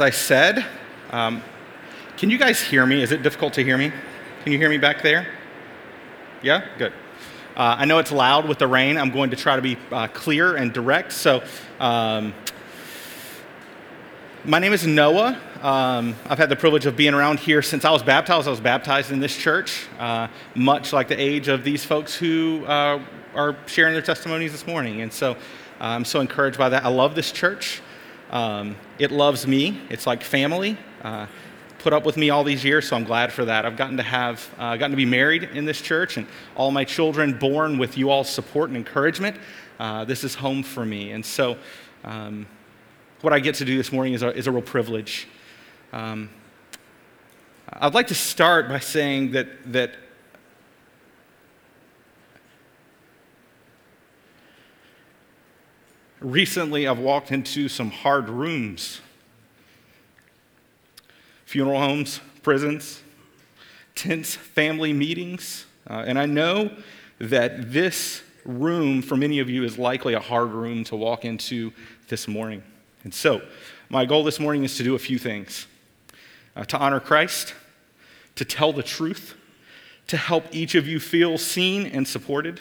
I said, um, can you guys hear me? Is it difficult to hear me? Can you hear me back there? Yeah? Good. Uh, I know it's loud with the rain. I'm going to try to be uh, clear and direct. So, um, my name is Noah. Um, I've had the privilege of being around here since I was baptized. I was baptized in this church, uh, much like the age of these folks who uh, are sharing their testimonies this morning. And so I'm so encouraged by that. I love this church. Um, it loves me. It's like family. Uh, put up with me all these years, so I'm glad for that. I've gotten to have, uh, gotten to be married in this church, and all my children born with you all's support and encouragement. Uh, this is home for me, and so um, what I get to do this morning is a, is a real privilege. Um, I'd like to start by saying that that recently I've walked into some hard rooms funeral homes, prisons, tense family meetings. Uh, and I know that this room, for many of you, is likely a hard room to walk into this morning. And so, my goal this morning is to do a few things uh, to honor Christ, to tell the truth, to help each of you feel seen and supported,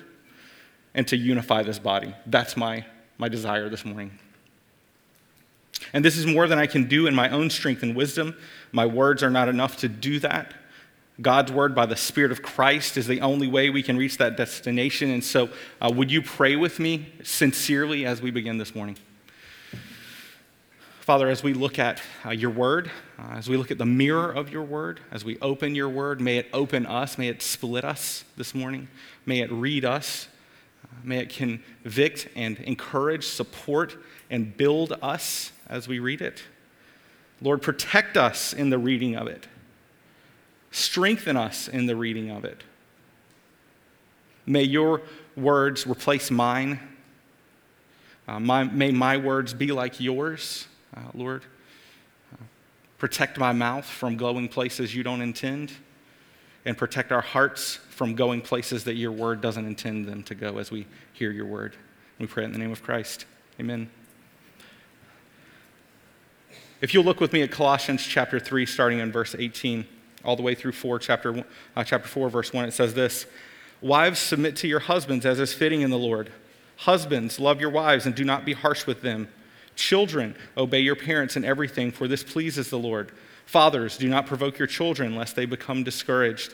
and to unify this body. That's my my desire this morning. And this is more than I can do in my own strength and wisdom. My words are not enough to do that. God's word by the Spirit of Christ is the only way we can reach that destination. And so, uh, would you pray with me sincerely as we begin this morning? Father, as we look at uh, your word, uh, as we look at the mirror of your word, as we open your word, may it open us, may it split us this morning, may it read us, May it convict and encourage, support, and build us as we read it. Lord, protect us in the reading of it. Strengthen us in the reading of it. May your words replace mine. Uh, my, may my words be like yours, uh, Lord. Uh, protect my mouth from going places you don't intend and protect our hearts from going places that your word doesn't intend them to go as we hear your word. We pray in the name of Christ. Amen. If you'll look with me at Colossians chapter 3, starting in verse 18, all the way through 4, chapter, uh, chapter 4, verse 1, it says this Wives, submit to your husbands as is fitting in the Lord. Husbands, love your wives and do not be harsh with them. Children, obey your parents in everything, for this pleases the Lord. Fathers, do not provoke your children lest they become discouraged.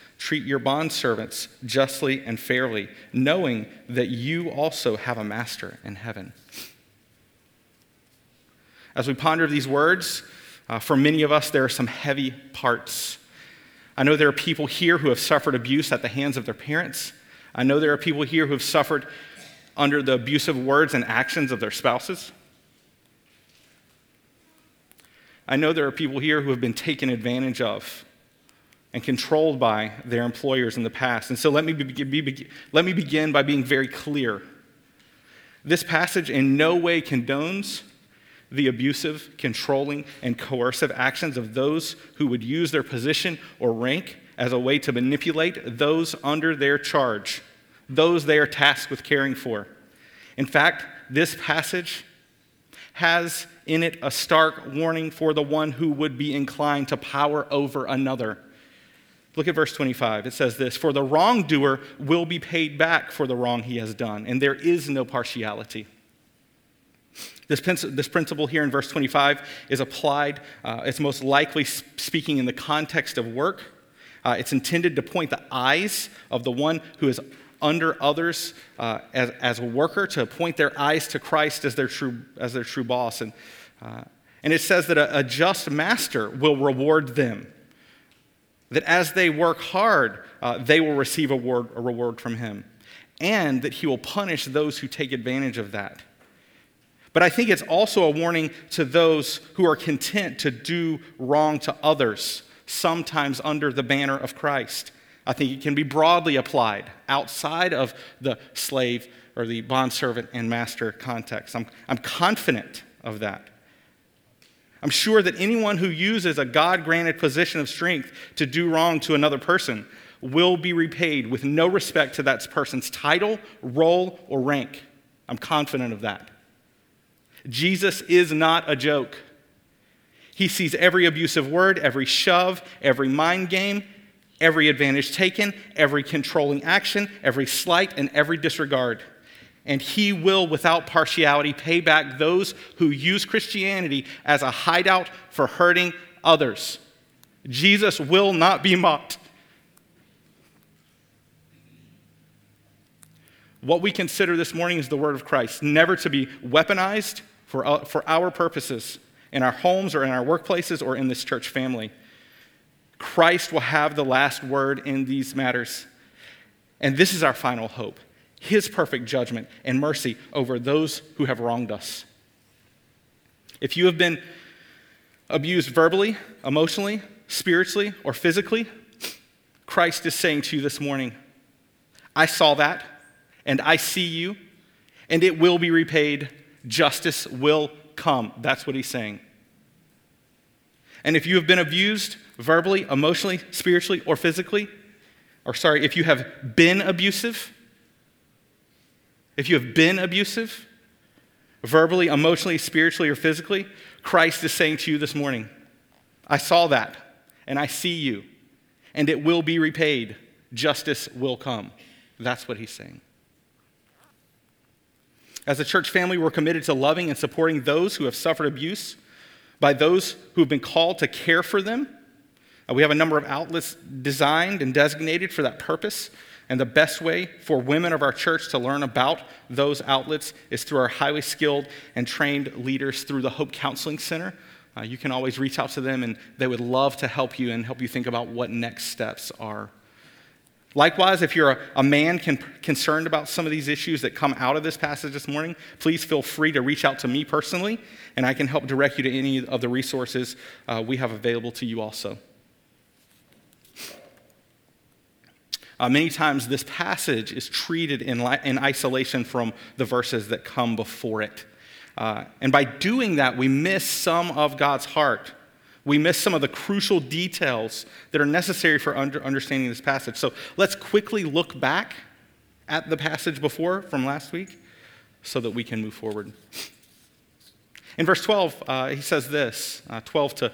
treat your bondservants justly and fairly, knowing that you also have a master in heaven. As we ponder these words, uh, for many of us, there are some heavy parts. I know there are people here who have suffered abuse at the hands of their parents. I know there are people here who have suffered under the abusive words and actions of their spouses. I know there are people here who have been taken advantage of and controlled by their employers in the past. And so let me, be, be, let me begin by being very clear. This passage in no way condones the abusive, controlling, and coercive actions of those who would use their position or rank as a way to manipulate those under their charge, those they are tasked with caring for. In fact, this passage has in it a stark warning for the one who would be inclined to power over another. Look at verse 25. It says this For the wrongdoer will be paid back for the wrong he has done, and there is no partiality. This, this principle here in verse 25 is applied, uh, it's most likely speaking in the context of work. Uh, it's intended to point the eyes of the one who is under others uh, as, as a worker, to point their eyes to Christ as their true, as their true boss. And, uh, and it says that a, a just master will reward them that as they work hard, uh, they will receive a, word, a reward from him, and that he will punish those who take advantage of that. But I think it's also a warning to those who are content to do wrong to others sometimes under the banner of Christ. I think it can be broadly applied outside of the slave or the bondservant and master context. I'm, I'm confident of that. I'm sure that anyone who uses a God granted position of strength to do wrong to another person will be repaid with no respect to that person's title, role, or rank. I'm confident of that. Jesus is not a joke. He sees every abusive word, every shove, every mind game, every advantage taken, every controlling action, every slight, and every disregard. And he will, without partiality, pay back those who use Christianity as a hideout for hurting others. Jesus will not be mocked. What we consider this morning is the word of Christ, never to be weaponized for, uh, for our purposes in our homes or in our workplaces or in this church family. Christ will have the last word in these matters. And this is our final hope his perfect judgment and mercy over those who have wronged us. If you have been abused verbally, emotionally, spiritually, or physically, Christ is saying to you this morning, I saw that, and I see you, and it will be repaid. Justice will come. That's what he's saying. And if you have been abused verbally, emotionally, spiritually, or physically, or sorry, if you have been abusive, if you have been abusive, verbally, emotionally, spiritually, or physically, Christ is saying to you this morning, I saw that, and I see you, and it will be repaid. Justice will come. That's what he's saying. As a church family, we're committed to loving and supporting those who have suffered abuse by those who have been called to care for them. Uh, we have a number of outlets designed and designated for that purpose. And the best way for women of our church to learn about those outlets is through our highly skilled and trained leaders through the Hope Counseling Center. Uh, you can always reach out to them, and they would love to help you and help you think about what next steps are. Likewise, if you're a, a man con- concerned about some of these issues that come out of this passage this morning, please feel free to reach out to me personally, and I can help direct you to any of the resources uh, we have available to you also. Uh, many times, this passage is treated in, li- in isolation from the verses that come before it. Uh, and by doing that, we miss some of God's heart we miss some of the crucial details that are necessary for under understanding this passage. So let's quickly look back at the passage before from last week so that we can move forward. In verse 12, uh, he says this uh, 12 to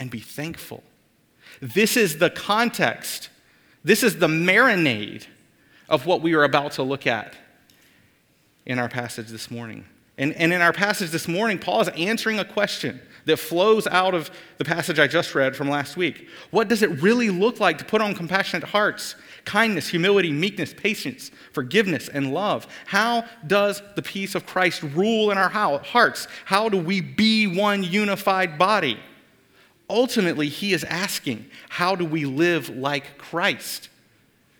and be thankful. This is the context, this is the marinade of what we are about to look at in our passage this morning. And, and in our passage this morning, Paul is answering a question that flows out of the passage I just read from last week. What does it really look like to put on compassionate hearts, kindness, humility, meekness, patience, forgiveness, and love? How does the peace of Christ rule in our hearts? How do we be one unified body? Ultimately, he is asking, How do we live like Christ?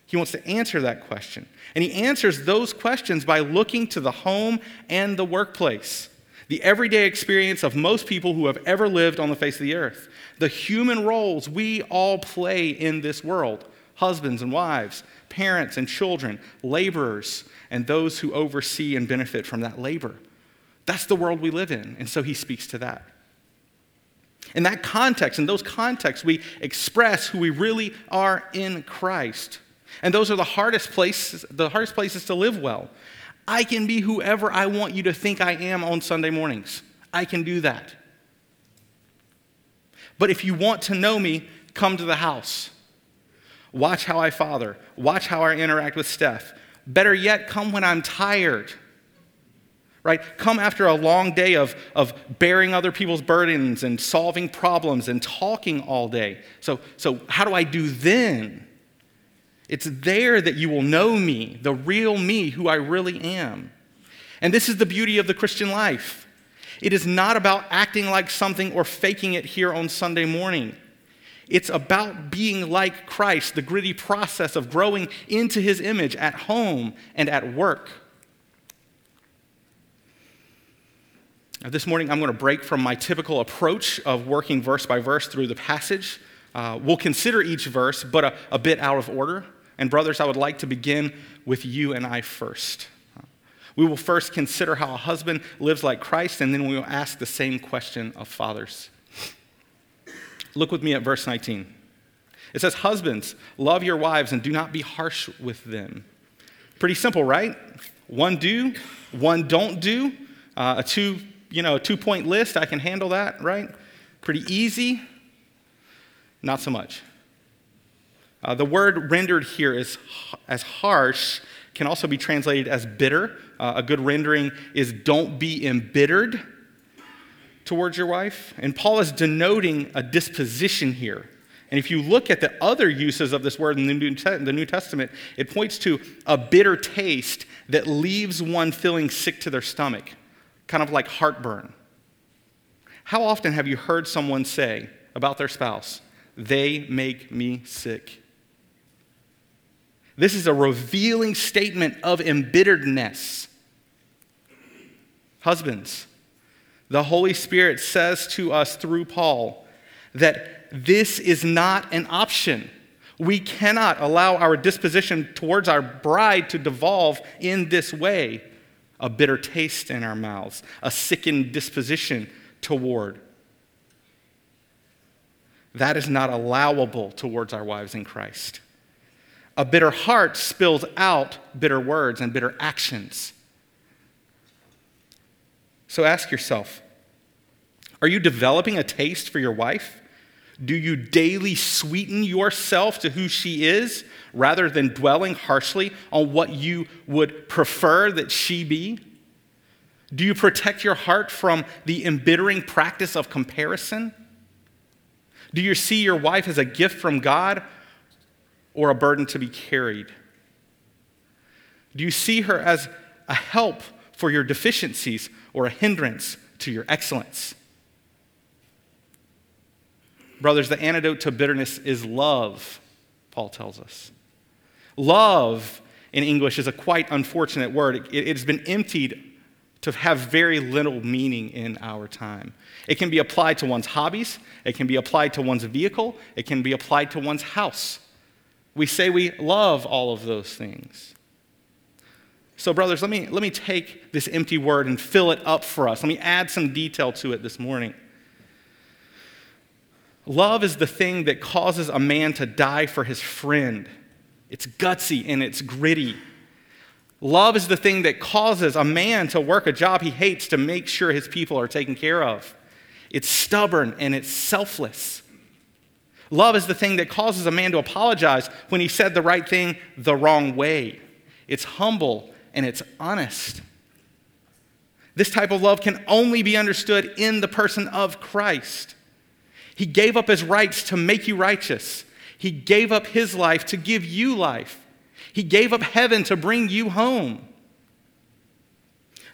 He wants to answer that question. And he answers those questions by looking to the home and the workplace, the everyday experience of most people who have ever lived on the face of the earth, the human roles we all play in this world husbands and wives, parents and children, laborers, and those who oversee and benefit from that labor. That's the world we live in. And so he speaks to that. In that context, in those contexts, we express who we really are in Christ. And those are the hardest places, the hardest places to live well. I can be whoever I want you to think I am on Sunday mornings. I can do that. But if you want to know me, come to the house. Watch how I father. Watch how I interact with Steph. Better yet, come when I'm tired. Right? Come after a long day of, of bearing other people's burdens and solving problems and talking all day. So, so, how do I do then? It's there that you will know me, the real me, who I really am. And this is the beauty of the Christian life. It is not about acting like something or faking it here on Sunday morning. It's about being like Christ, the gritty process of growing into his image at home and at work. Now, this morning, I'm going to break from my typical approach of working verse by verse through the passage. Uh, we'll consider each verse, but a, a bit out of order. And, brothers, I would like to begin with you and I first. We will first consider how a husband lives like Christ, and then we will ask the same question of fathers. Look with me at verse 19. It says, Husbands, love your wives and do not be harsh with them. Pretty simple, right? One do, one don't do. Uh, a two you know, a two point list, I can handle that, right? Pretty easy. Not so much. Uh, the word rendered here is as harsh can also be translated as bitter. Uh, a good rendering is don't be embittered towards your wife. And Paul is denoting a disposition here. And if you look at the other uses of this word in the New, the New Testament, it points to a bitter taste that leaves one feeling sick to their stomach kind of like heartburn. How often have you heard someone say about their spouse, they make me sick? This is a revealing statement of embitteredness. Husbands, the Holy Spirit says to us through Paul that this is not an option. We cannot allow our disposition towards our bride to devolve in this way a bitter taste in our mouths, a sickened disposition toward. That is not allowable towards our wives in Christ. A bitter heart spills out bitter words and bitter actions. So ask yourself are you developing a taste for your wife? Do you daily sweeten yourself to who she is rather than dwelling harshly on what you would prefer that she be? Do you protect your heart from the embittering practice of comparison? Do you see your wife as a gift from God or a burden to be carried? Do you see her as a help for your deficiencies or a hindrance to your excellence? Brothers, the antidote to bitterness is love, Paul tells us. Love in English is a quite unfortunate word. It, has been emptied to have very little meaning in our time. It can be applied to one's hobbies, it can be applied to one's vehicle, it can be applied to one's house. We say we love all of those things. So, brothers, let me, let me take this empty word and fill it up for us. Let me add some detail to it this morning. Love is the thing that causes a man to die for his friend. It's gutsy and it's gritty. Love is the thing that causes a man to work a job he hates to make sure his people are taken care of. It's stubborn and it's selfless. Love is the thing that causes a man to apologize when he said the right thing the wrong way. It's humble and it's honest. This type of love can only be understood in the person of Christ. He gave up his rights to make you righteous. He gave up his life to give you life. He gave up heaven to bring you home.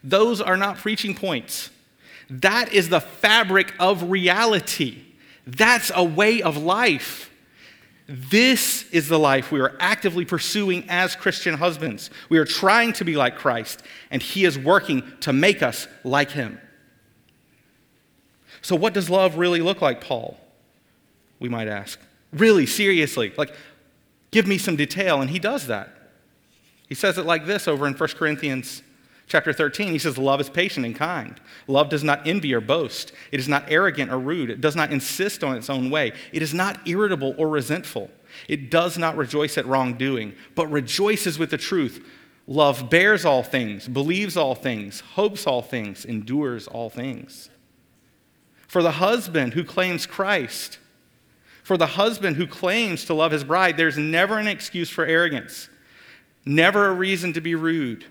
Those are not preaching points. That is the fabric of reality. That's a way of life. This is the life we are actively pursuing as Christian husbands. We are trying to be like Christ, and He is working to make us like Him. So, what does love really look like, Paul? We might ask. Really, seriously. Like, give me some detail, and he does that. He says it like this over in 1 Corinthians chapter 13. He says, Love is patient and kind. Love does not envy or boast. It is not arrogant or rude. It does not insist on its own way. It is not irritable or resentful. It does not rejoice at wrongdoing, but rejoices with the truth. Love bears all things, believes all things, hopes all things, endures all things. For the husband who claims Christ, for the husband who claims to love his bride, there's never an excuse for arrogance, never a reason to be rude,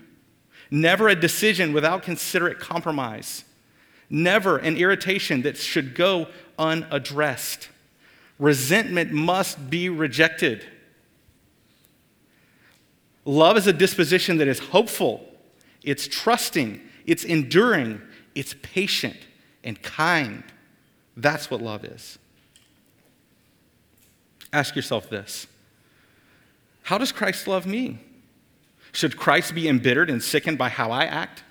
never a decision without considerate compromise, never an irritation that should go unaddressed. Resentment must be rejected. Love is a disposition that is hopeful, it's trusting, it's enduring, it's patient and kind. That's what love is. Ask yourself this How does Christ love me? Should Christ be embittered and sickened by how I act,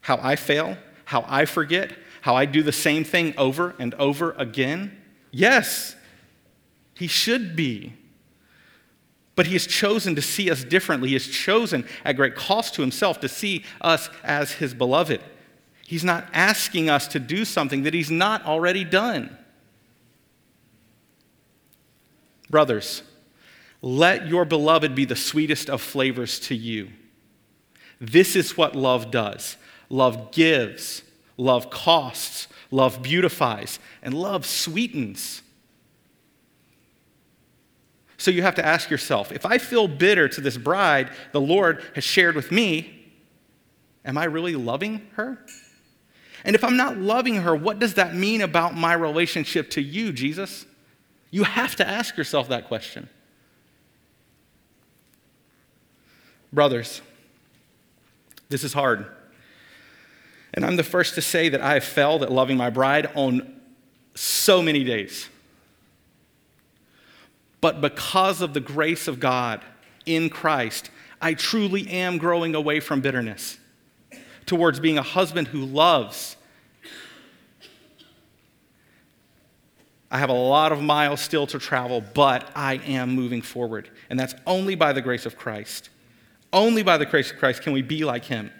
how I fail, how I forget, how I do the same thing over and over again? Yes, he should be. But he has chosen to see us differently. He has chosen at great cost to himself to see us as his beloved. He's not asking us to do something that he's not already done. Brothers, let your beloved be the sweetest of flavors to you. This is what love does love gives, love costs, love beautifies, and love sweetens. So you have to ask yourself if I feel bitter to this bride the Lord has shared with me, am I really loving her? And if I'm not loving her, what does that mean about my relationship to you, Jesus? You have to ask yourself that question. Brothers, this is hard. And I'm the first to say that I have failed at loving my bride on so many days. But because of the grace of God in Christ, I truly am growing away from bitterness towards being a husband who loves I have a lot of miles still to travel, but I am moving forward. And that's only by the grace of Christ. Only by the grace of Christ can we be like him.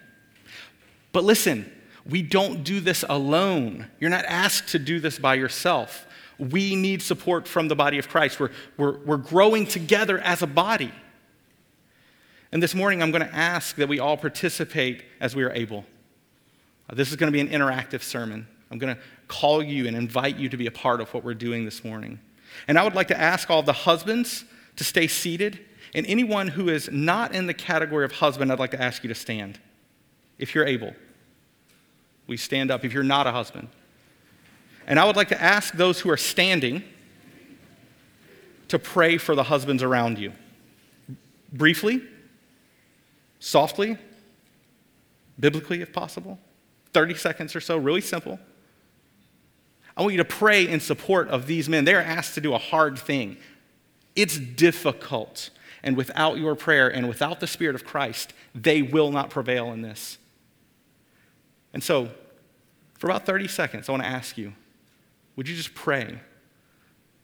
But listen, we don't do this alone. You're not asked to do this by yourself. We need support from the body of Christ. We're, we're, we're growing together as a body. And this morning, I'm going to ask that we all participate as we are able. This is going to be an interactive sermon. I'm going to call you and invite you to be a part of what we're doing this morning. And I would like to ask all the husbands to stay seated. And anyone who is not in the category of husband, I'd like to ask you to stand. If you're able, we stand up if you're not a husband. And I would like to ask those who are standing to pray for the husbands around you. Briefly, softly, biblically, if possible. 30 seconds or so, really simple. I want you to pray in support of these men. They're asked to do a hard thing. It's difficult. And without your prayer and without the Spirit of Christ, they will not prevail in this. And so, for about 30 seconds, I want to ask you would you just pray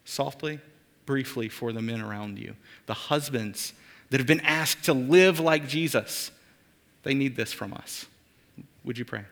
softly, briefly for the men around you, the husbands that have been asked to live like Jesus? They need this from us. Would you pray?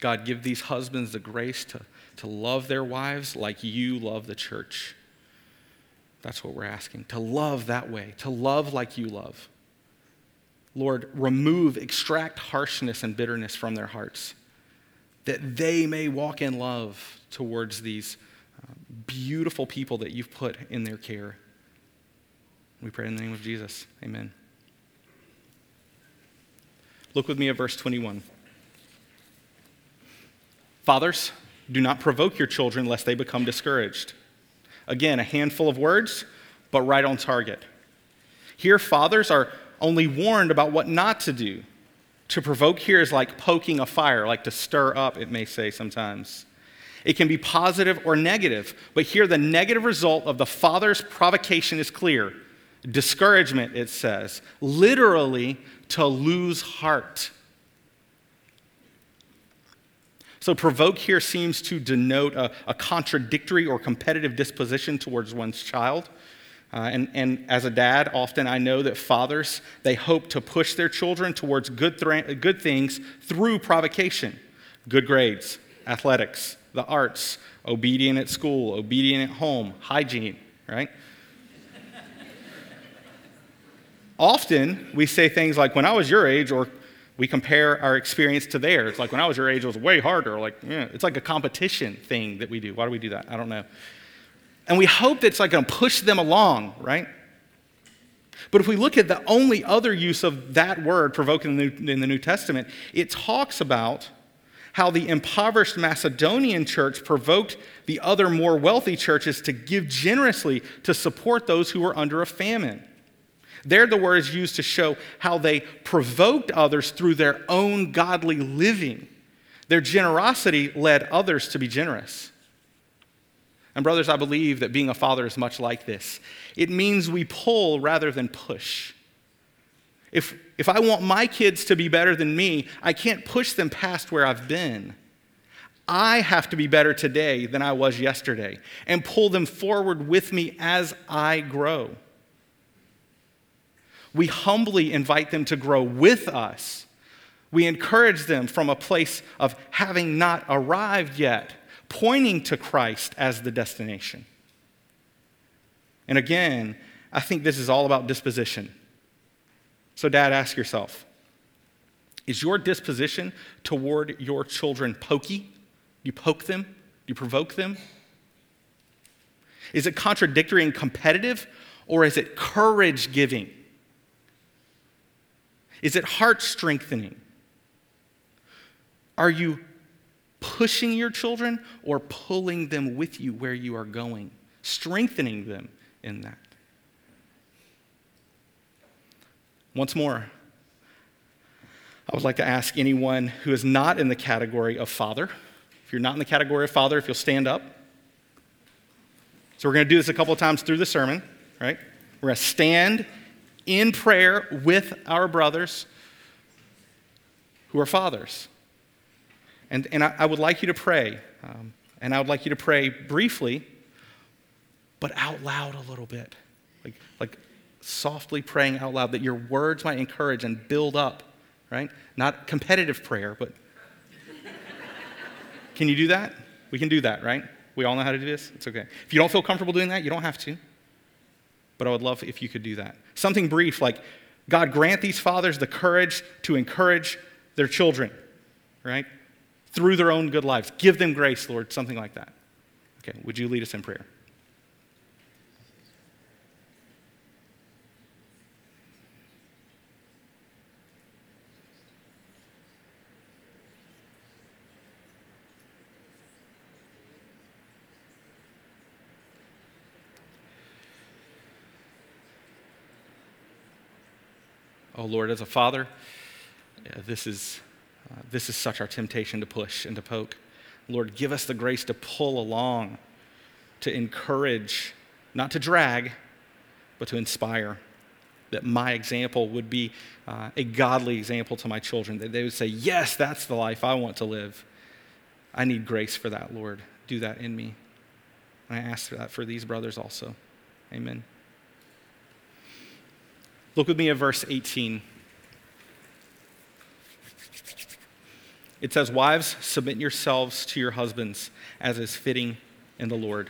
God, give these husbands the grace to, to love their wives like you love the church. That's what we're asking. To love that way, to love like you love. Lord, remove, extract harshness and bitterness from their hearts, that they may walk in love towards these uh, beautiful people that you've put in their care. We pray in the name of Jesus. Amen. Look with me at verse 21. Fathers, do not provoke your children lest they become discouraged. Again, a handful of words, but right on target. Here, fathers are only warned about what not to do. To provoke here is like poking a fire, like to stir up, it may say sometimes. It can be positive or negative, but here the negative result of the father's provocation is clear. Discouragement, it says, literally to lose heart. So, provoke here seems to denote a, a contradictory or competitive disposition towards one's child. Uh, and, and as a dad, often I know that fathers, they hope to push their children towards good, good things through provocation. good grades, athletics, the arts, obedient at school, obedient at home, hygiene, right? Often we say things like, when I was your age, or we compare our experience to theirs. Like when I was your age, it was way harder. Like, yeah, it's like a competition thing that we do. Why do we do that? I don't know. And we hope that it's like going to push them along, right? But if we look at the only other use of that word, provoke in the New, in the New Testament, it talks about how the impoverished Macedonian church provoked the other more wealthy churches to give generously to support those who were under a famine. There, the word is used to show how they provoked others through their own godly living. Their generosity led others to be generous. And, brothers, I believe that being a father is much like this. It means we pull rather than push. If, if I want my kids to be better than me, I can't push them past where I've been. I have to be better today than I was yesterday and pull them forward with me as I grow. We humbly invite them to grow with us. We encourage them from a place of having not arrived yet, pointing to Christ as the destination. And again, I think this is all about disposition. So, Dad, ask yourself Is your disposition toward your children pokey? You poke them? You provoke them? Is it contradictory and competitive, or is it courage giving? Is it heart strengthening? Are you pushing your children or pulling them with you where you are going, strengthening them in that? Once more, I would like to ask anyone who is not in the category of father, if you're not in the category of father, if you'll stand up. So we're going to do this a couple of times through the sermon, right? We're going to stand in prayer with our brothers who are fathers. And, and I, I would like you to pray, um, and I would like you to pray briefly, but out loud a little bit. Like, like softly praying out loud that your words might encourage and build up, right? Not competitive prayer, but. can you do that? We can do that, right? We all know how to do this? It's okay. If you don't feel comfortable doing that, you don't have to. But I would love if you could do that. Something brief like, God, grant these fathers the courage to encourage their children, right? Through their own good lives. Give them grace, Lord, something like that. Okay, would you lead us in prayer? Oh Lord, as a father, this is, uh, this is such our temptation to push and to poke. Lord, give us the grace to pull along, to encourage, not to drag, but to inspire. That my example would be uh, a godly example to my children, that they would say, Yes, that's the life I want to live. I need grace for that, Lord. Do that in me. And I ask for that for these brothers also. Amen. Look with me at verse 18. It says, Wives, submit yourselves to your husbands as is fitting in the Lord.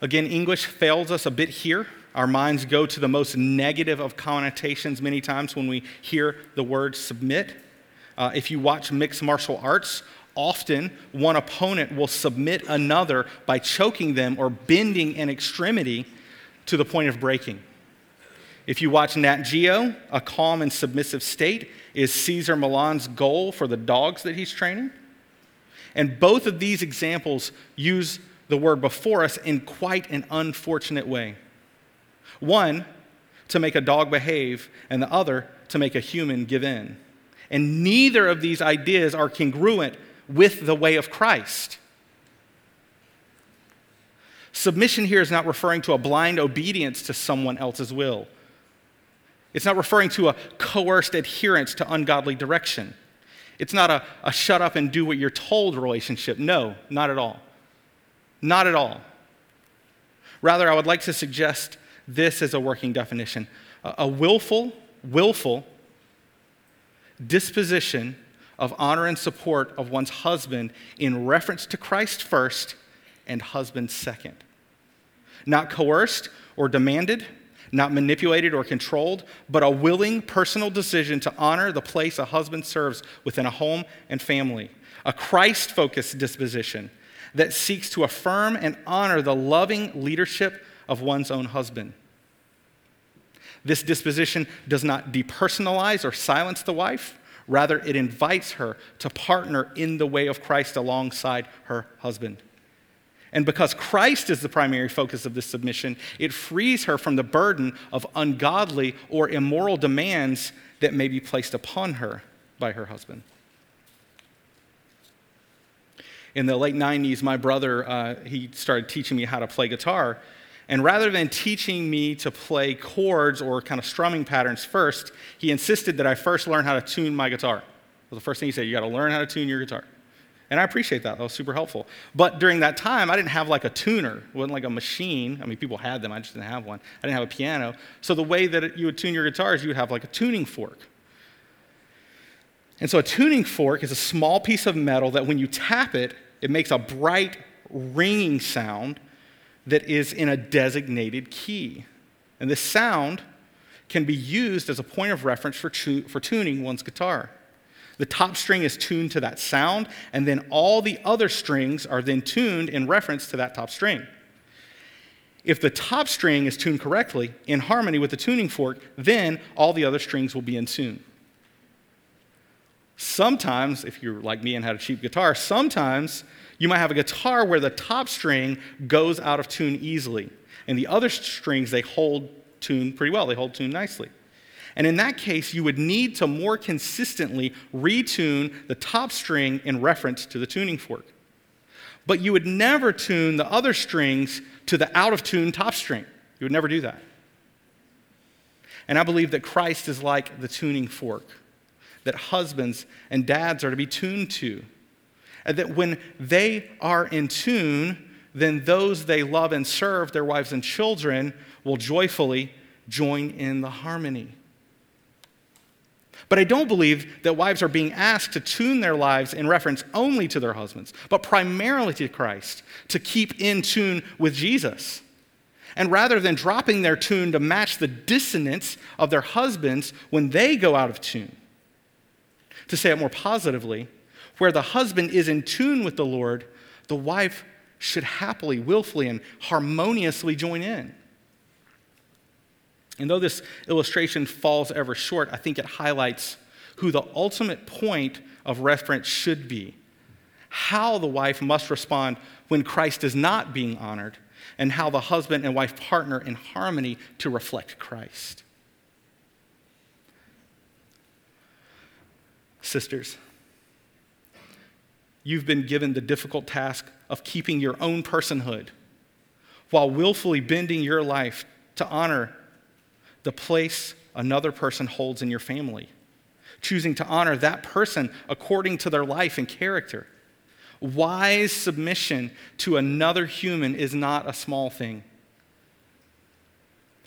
Again, English fails us a bit here. Our minds go to the most negative of connotations many times when we hear the word submit. Uh, if you watch mixed martial arts, often one opponent will submit another by choking them or bending an extremity to the point of breaking. If you watch Nat Geo, a calm and submissive state is Cesar Millan's goal for the dogs that he's training. And both of these examples use the word before us in quite an unfortunate way. One, to make a dog behave, and the other, to make a human give in. And neither of these ideas are congruent with the way of Christ. Submission here is not referring to a blind obedience to someone else's will. It's not referring to a coerced adherence to ungodly direction. It's not a, a shut up and do what you're told relationship. No, not at all. Not at all. Rather, I would like to suggest this as a working definition a, a willful, willful disposition of honor and support of one's husband in reference to Christ first and husband second. Not coerced or demanded, not manipulated or controlled, but a willing personal decision to honor the place a husband serves within a home and family. A Christ focused disposition that seeks to affirm and honor the loving leadership of one's own husband. This disposition does not depersonalize or silence the wife. Rather, it invites her to partner in the way of Christ alongside her husband. And because Christ is the primary focus of this submission, it frees her from the burden of ungodly or immoral demands that may be placed upon her by her husband. In the late 90s, my brother, uh, he started teaching me how to play guitar. And rather than teaching me to play chords or kind of strumming patterns first, he insisted that I first learn how to tune my guitar. Well, the first thing he said, you got to learn how to tune your guitar. And I appreciate that. That was super helpful. But during that time, I didn't have like a tuner. It wasn't like a machine. I mean, people had them. I just didn't have one. I didn't have a piano. So the way that you would tune your guitar is you would have like a tuning fork. And so a tuning fork is a small piece of metal that when you tap it, it makes a bright ringing sound that is in a designated key. And this sound can be used as a point of reference for, tu- for tuning one's guitar. The top string is tuned to that sound, and then all the other strings are then tuned in reference to that top string. If the top string is tuned correctly, in harmony with the tuning fork, then all the other strings will be in tune. Sometimes, if you're like me and had a cheap guitar, sometimes you might have a guitar where the top string goes out of tune easily, and the other strings they hold tune pretty well, they hold tune nicely. And in that case, you would need to more consistently retune the top string in reference to the tuning fork. But you would never tune the other strings to the out of tune top string. You would never do that. And I believe that Christ is like the tuning fork that husbands and dads are to be tuned to. And that when they are in tune, then those they love and serve, their wives and children, will joyfully join in the harmony. But I don't believe that wives are being asked to tune their lives in reference only to their husbands, but primarily to Christ, to keep in tune with Jesus. And rather than dropping their tune to match the dissonance of their husbands when they go out of tune, to say it more positively, where the husband is in tune with the Lord, the wife should happily, willfully, and harmoniously join in. And though this illustration falls ever short, I think it highlights who the ultimate point of reference should be how the wife must respond when Christ is not being honored, and how the husband and wife partner in harmony to reflect Christ. Sisters, you've been given the difficult task of keeping your own personhood while willfully bending your life to honor the place another person holds in your family, choosing to honor that person according to their life and character. Wise submission to another human is not a small thing.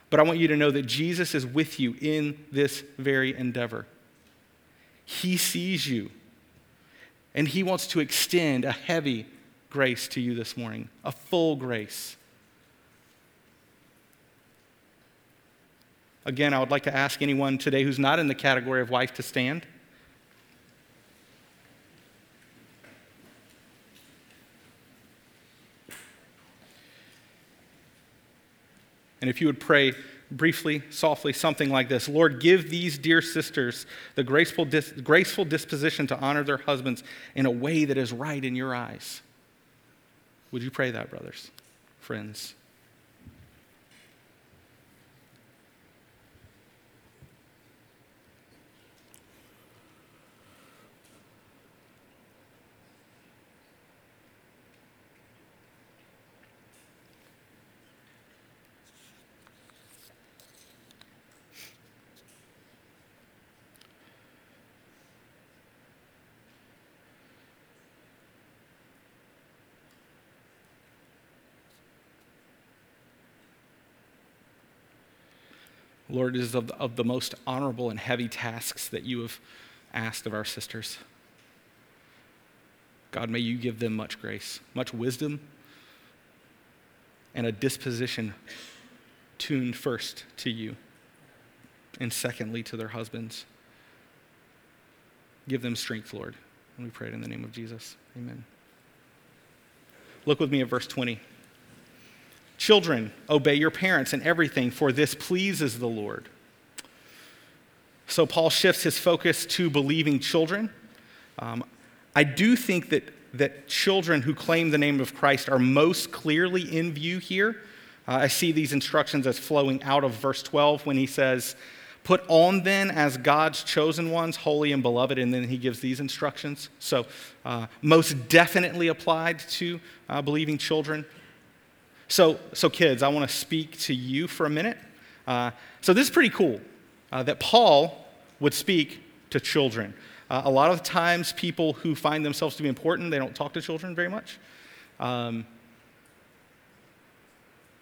But I want you to know that Jesus is with you in this very endeavor. He sees you and He wants to extend a heavy grace to you this morning, a full grace. Again, I would like to ask anyone today who's not in the category of wife to stand. And if you would pray briefly, softly, something like this Lord, give these dear sisters the graceful, dis- graceful disposition to honor their husbands in a way that is right in your eyes. Would you pray that, brothers, friends? Lord, it is of, of the most honorable and heavy tasks that you have asked of our sisters. God, may you give them much grace, much wisdom, and a disposition tuned first to you, and secondly to their husbands. Give them strength, Lord. And we pray it in the name of Jesus. Amen. Look with me at verse 20. Children, obey your parents in everything, for this pleases the Lord. So Paul shifts his focus to believing children. Um, I do think that, that children who claim the name of Christ are most clearly in view here. Uh, I see these instructions as flowing out of verse 12 when he says, Put on then as God's chosen ones, holy and beloved, and then he gives these instructions. So, uh, most definitely applied to uh, believing children. So, so, kids, I want to speak to you for a minute. Uh, so, this is pretty cool uh, that Paul would speak to children. Uh, a lot of times, people who find themselves to be important, they don't talk to children very much. Um,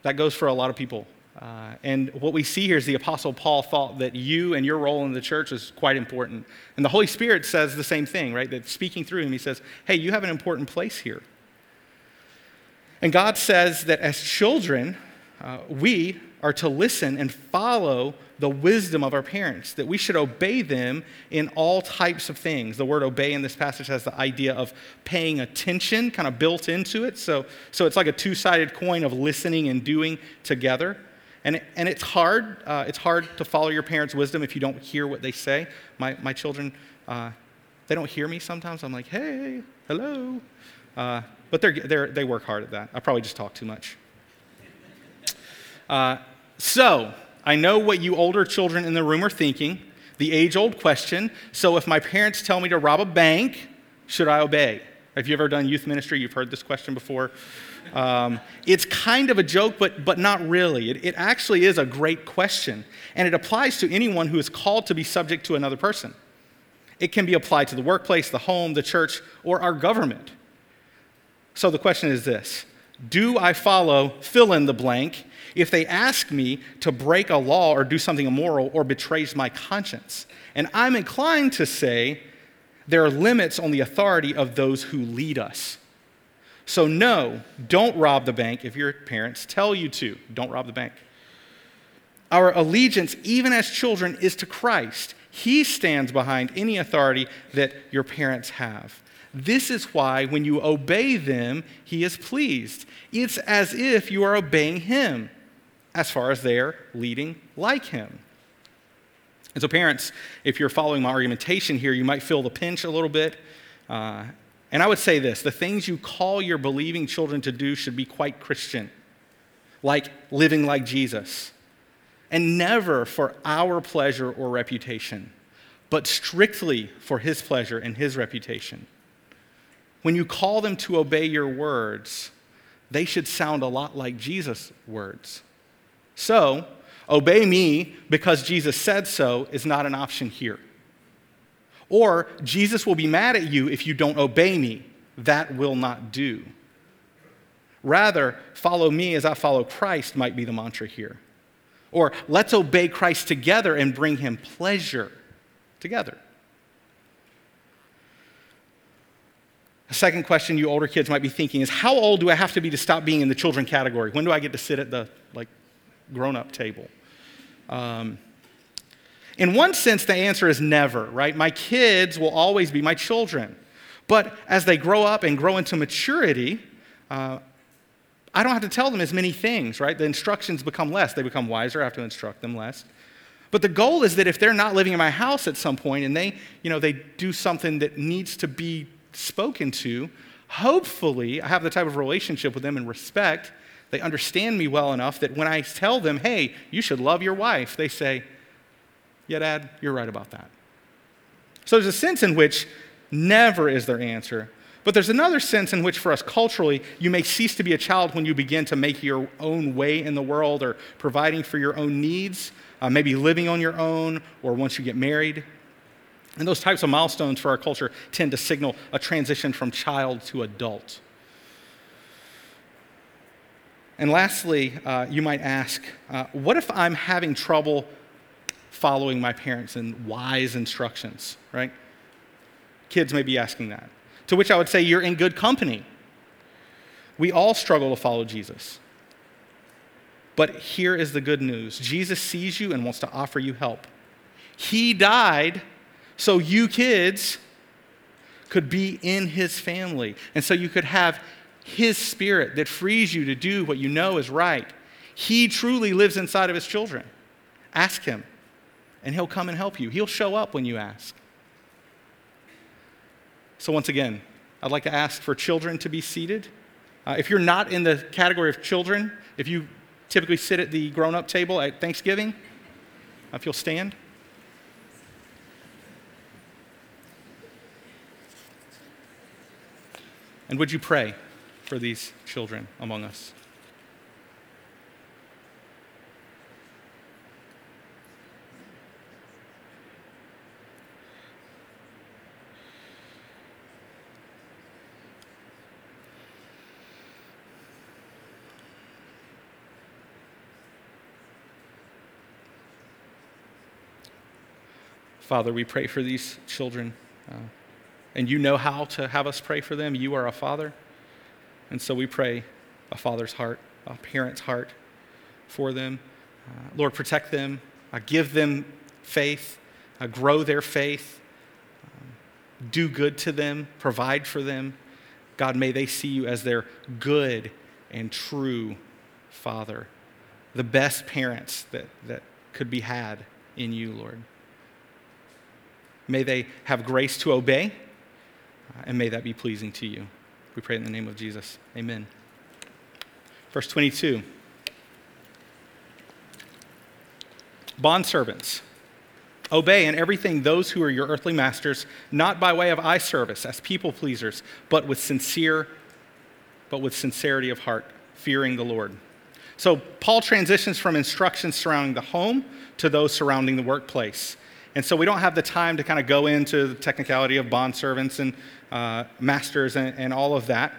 that goes for a lot of people. Uh, and what we see here is the Apostle Paul thought that you and your role in the church is quite important. And the Holy Spirit says the same thing, right? That speaking through him, he says, hey, you have an important place here. And God says that as children, uh, we are to listen and follow the wisdom of our parents, that we should obey them in all types of things. The word obey in this passage has the idea of paying attention kind of built into it. So, so it's like a two sided coin of listening and doing together. And, and it's hard. Uh, it's hard to follow your parents' wisdom if you don't hear what they say. My, my children, uh, they don't hear me sometimes. I'm like, hey, hello. Uh, but they're, they're, they work hard at that. I probably just talk too much. Uh, so, I know what you older children in the room are thinking the age old question. So, if my parents tell me to rob a bank, should I obey? Have you ever done youth ministry? You've heard this question before. Um, it's kind of a joke, but, but not really. It, it actually is a great question, and it applies to anyone who is called to be subject to another person. It can be applied to the workplace, the home, the church, or our government. So the question is this Do I follow fill in the blank if they ask me to break a law or do something immoral or betrays my conscience? And I'm inclined to say there are limits on the authority of those who lead us. So, no, don't rob the bank if your parents tell you to. Don't rob the bank. Our allegiance, even as children, is to Christ. He stands behind any authority that your parents have. This is why, when you obey them, He is pleased. It's as if you are obeying Him, as far as they're leading like Him. And so, parents, if you're following my argumentation here, you might feel the pinch a little bit. Uh, and I would say this the things you call your believing children to do should be quite Christian, like living like Jesus, and never for our pleasure or reputation, but strictly for his pleasure and his reputation. When you call them to obey your words, they should sound a lot like Jesus' words. So, obey me because Jesus said so is not an option here. Or Jesus will be mad at you if you don't obey me. That will not do. Rather, follow me as I follow Christ might be the mantra here. Or let's obey Christ together and bring him pleasure together. A second question you older kids might be thinking is how old do I have to be to stop being in the children category? When do I get to sit at the like grown up table? Um, in one sense, the answer is never, right? My kids will always be my children. But as they grow up and grow into maturity, uh, I don't have to tell them as many things, right? The instructions become less. They become wiser. I have to instruct them less. But the goal is that if they're not living in my house at some point and they, you know, they do something that needs to be spoken to, hopefully I have the type of relationship with them and respect. They understand me well enough that when I tell them, hey, you should love your wife, they say, yeah, Dad, you're right about that. So there's a sense in which never is their answer. But there's another sense in which, for us culturally, you may cease to be a child when you begin to make your own way in the world or providing for your own needs, uh, maybe living on your own, or once you get married. And those types of milestones for our culture tend to signal a transition from child to adult. And lastly, uh, you might ask, uh, what if I'm having trouble following my parents and wise instructions, right? Kids may be asking that. To which I would say, You're in good company. We all struggle to follow Jesus. But here is the good news Jesus sees you and wants to offer you help. He died so you kids could be in his family. And so you could have his spirit that frees you to do what you know is right. He truly lives inside of his children. Ask him, and he'll come and help you. He'll show up when you ask. So, once again, I'd like to ask for children to be seated. Uh, if you're not in the category of children, if you typically sit at the grown up table at Thanksgiving, if you'll stand. And would you pray for these children among us? Father, we pray for these children. Uh, and you know how to have us pray for them. You are a father. And so we pray a father's heart, a parent's heart for them. Uh, Lord, protect them, uh, give them faith, uh, grow their faith, um, do good to them, provide for them. God, may they see you as their good and true father, the best parents that, that could be had in you, Lord. May they have grace to obey Uh, and may that be pleasing to you. We pray in the name of Jesus. Amen. Verse 22 Bondservants, obey in everything those who are your earthly masters, not by way of eye service as people pleasers, but with sincere, but with sincerity of heart, fearing the Lord. So Paul transitions from instructions surrounding the home to those surrounding the workplace. And so we don't have the time to kind of go into the technicality of bond servants and uh, masters and, and, all of that.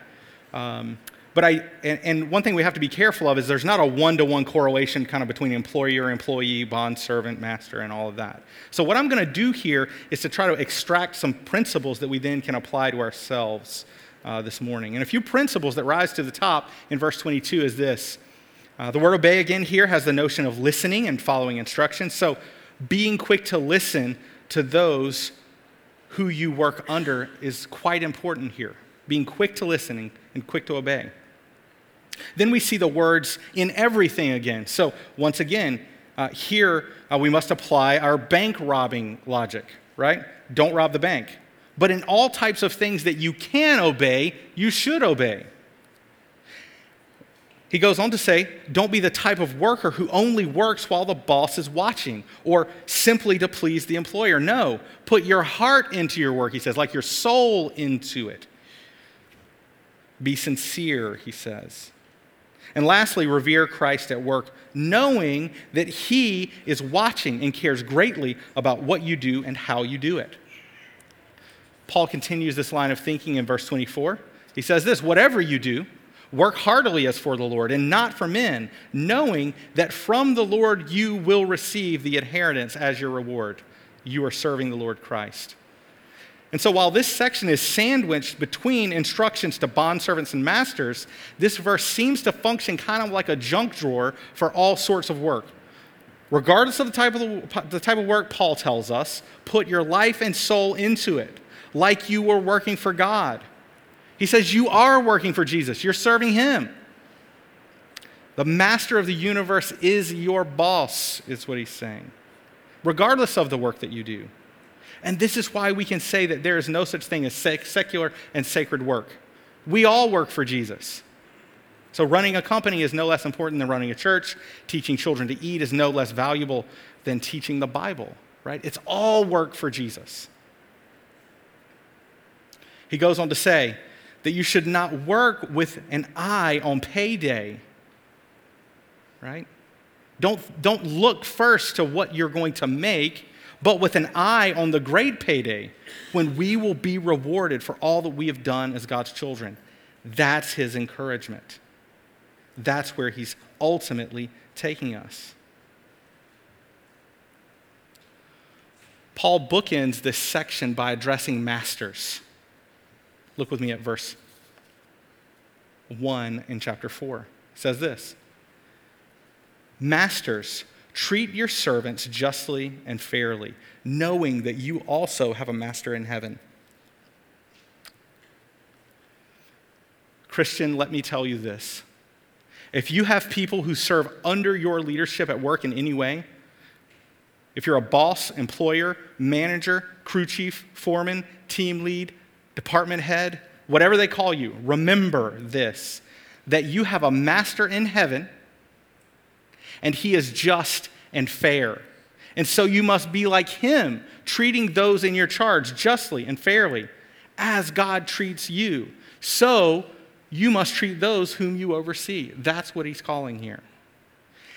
Um, but I, and, and, one thing we have to be careful of is there's not a one to one correlation kind of between employer, employee, bond servant, master, and all of that. So, what I'm going to do here is to try to extract some principles that we then can apply to ourselves uh, this morning. And a few principles that rise to the top in verse 22 is this. Uh, the word obey again here has the notion of listening and following instructions. So, being quick to listen to those who you work under is quite important here. Being quick to listen and quick to obey. Then we see the words in everything again. So, once again, uh, here uh, we must apply our bank robbing logic, right? Don't rob the bank. But in all types of things that you can obey, you should obey. He goes on to say, don't be the type of worker who only works while the boss is watching or simply to please the employer. No, put your heart into your work, he says, like your soul into it. Be sincere, he says. And lastly, revere Christ at work, knowing that he is watching and cares greatly about what you do and how you do it. Paul continues this line of thinking in verse 24. He says this whatever you do, Work heartily as for the Lord and not for men, knowing that from the Lord you will receive the inheritance as your reward. You are serving the Lord Christ. And so, while this section is sandwiched between instructions to bondservants and masters, this verse seems to function kind of like a junk drawer for all sorts of work. Regardless of the type of, the, the type of work, Paul tells us, put your life and soul into it, like you were working for God. He says, You are working for Jesus, you're serving Him. The master of the universe is your boss, is what he's saying, regardless of the work that you do. And this is why we can say that there is no such thing as secular and sacred work. We all work for Jesus. So, running a company is no less important than running a church. Teaching children to eat is no less valuable than teaching the Bible, right? It's all work for Jesus. He goes on to say, that you should not work with an eye on payday. Right? Don't, don't look first to what you're going to make, but with an eye on the great payday when we will be rewarded for all that we have done as God's children. That's his encouragement. That's where he's ultimately taking us. Paul bookends this section by addressing masters Look with me at verse 1 in chapter 4. It says this Masters, treat your servants justly and fairly, knowing that you also have a master in heaven. Christian, let me tell you this. If you have people who serve under your leadership at work in any way, if you're a boss, employer, manager, crew chief, foreman, team lead, department head, whatever they call you, remember this that you have a master in heaven and he is just and fair. And so you must be like him, treating those in your charge justly and fairly, as God treats you. So you must treat those whom you oversee. That's what he's calling here.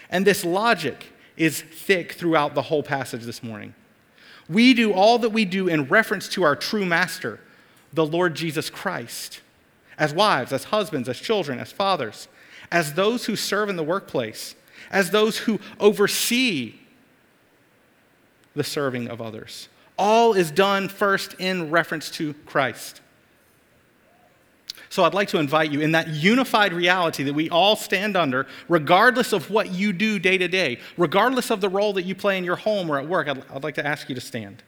And this logic is thick throughout the whole passage this morning. We do all that we do in reference to our true master, the Lord Jesus Christ, as wives, as husbands, as children, as fathers, as those who serve in the workplace, as those who oversee the serving of others. All is done first in reference to Christ. So I'd like to invite you in that unified reality that we all stand under, regardless of what you do day to day, regardless of the role that you play in your home or at work, I'd, I'd like to ask you to stand.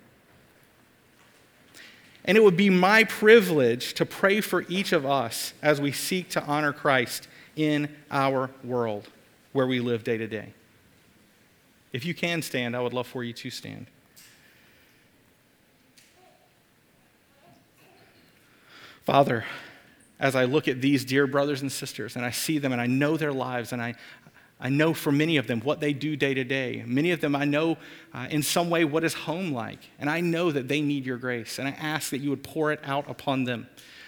And it would be my privilege to pray for each of us as we seek to honor Christ in our world where we live day to day. If you can stand, I would love for you to stand. Father, as I look at these dear brothers and sisters and I see them and I know their lives and I, I know for many of them what they do day to day. Many of them I know uh, in some way what is home like. And I know that they need your grace. And I ask that you would pour it out upon them,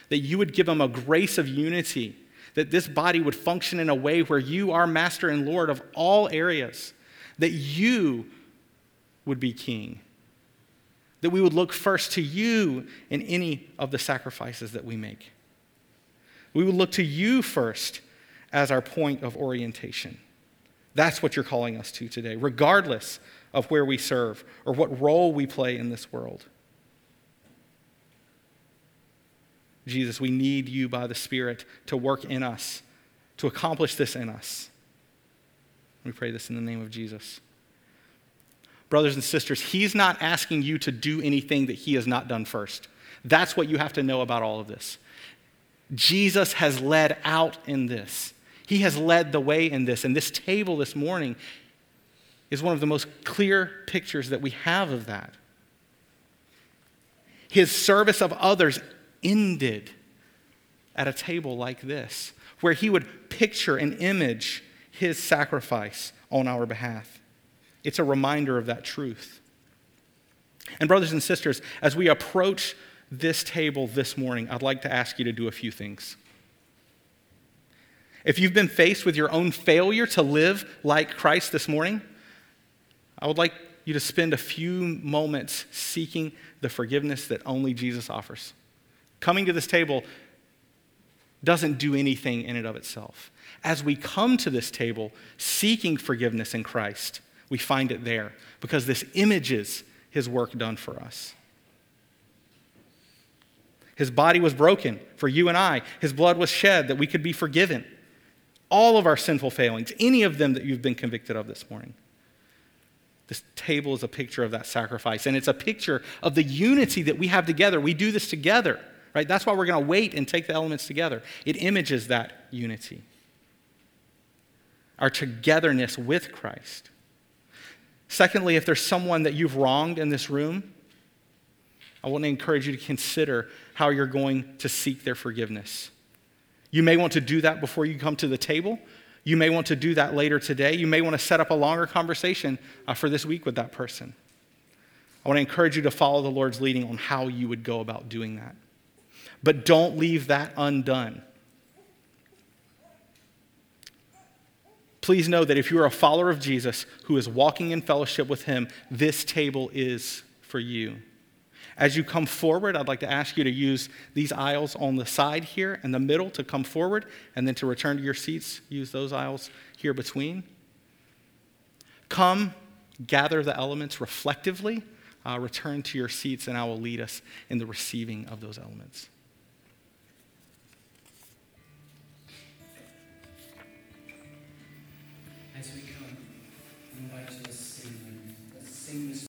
that you would give them a grace of unity, that this body would function in a way where you are master and Lord of all areas, that you would be king, that we would look first to you in any of the sacrifices that we make. We would look to you first as our point of orientation. That's what you're calling us to today, regardless of where we serve or what role we play in this world. Jesus, we need you by the Spirit to work in us, to accomplish this in us. We pray this in the name of Jesus. Brothers and sisters, He's not asking you to do anything that He has not done first. That's what you have to know about all of this. Jesus has led out in this. He has led the way in this. And this table this morning is one of the most clear pictures that we have of that. His service of others ended at a table like this, where he would picture and image his sacrifice on our behalf. It's a reminder of that truth. And, brothers and sisters, as we approach this table this morning, I'd like to ask you to do a few things. If you've been faced with your own failure to live like Christ this morning, I would like you to spend a few moments seeking the forgiveness that only Jesus offers. Coming to this table doesn't do anything in and of itself. As we come to this table seeking forgiveness in Christ, we find it there because this images his work done for us. His body was broken for you and I. His blood was shed that we could be forgiven. All of our sinful failings, any of them that you've been convicted of this morning. This table is a picture of that sacrifice, and it's a picture of the unity that we have together. We do this together, right? That's why we're going to wait and take the elements together. It images that unity, our togetherness with Christ. Secondly, if there's someone that you've wronged in this room, I want to encourage you to consider how you're going to seek their forgiveness. You may want to do that before you come to the table. You may want to do that later today. You may want to set up a longer conversation uh, for this week with that person. I want to encourage you to follow the Lord's leading on how you would go about doing that. But don't leave that undone. Please know that if you are a follower of Jesus who is walking in fellowship with Him, this table is for you. As you come forward, I'd like to ask you to use these aisles on the side here and the middle to come forward, and then to return to your seats, use those aisles here between. Come, gather the elements reflectively, uh, return to your seats, and I will lead us in the receiving of those elements. As we come, invite you to sing, sing this.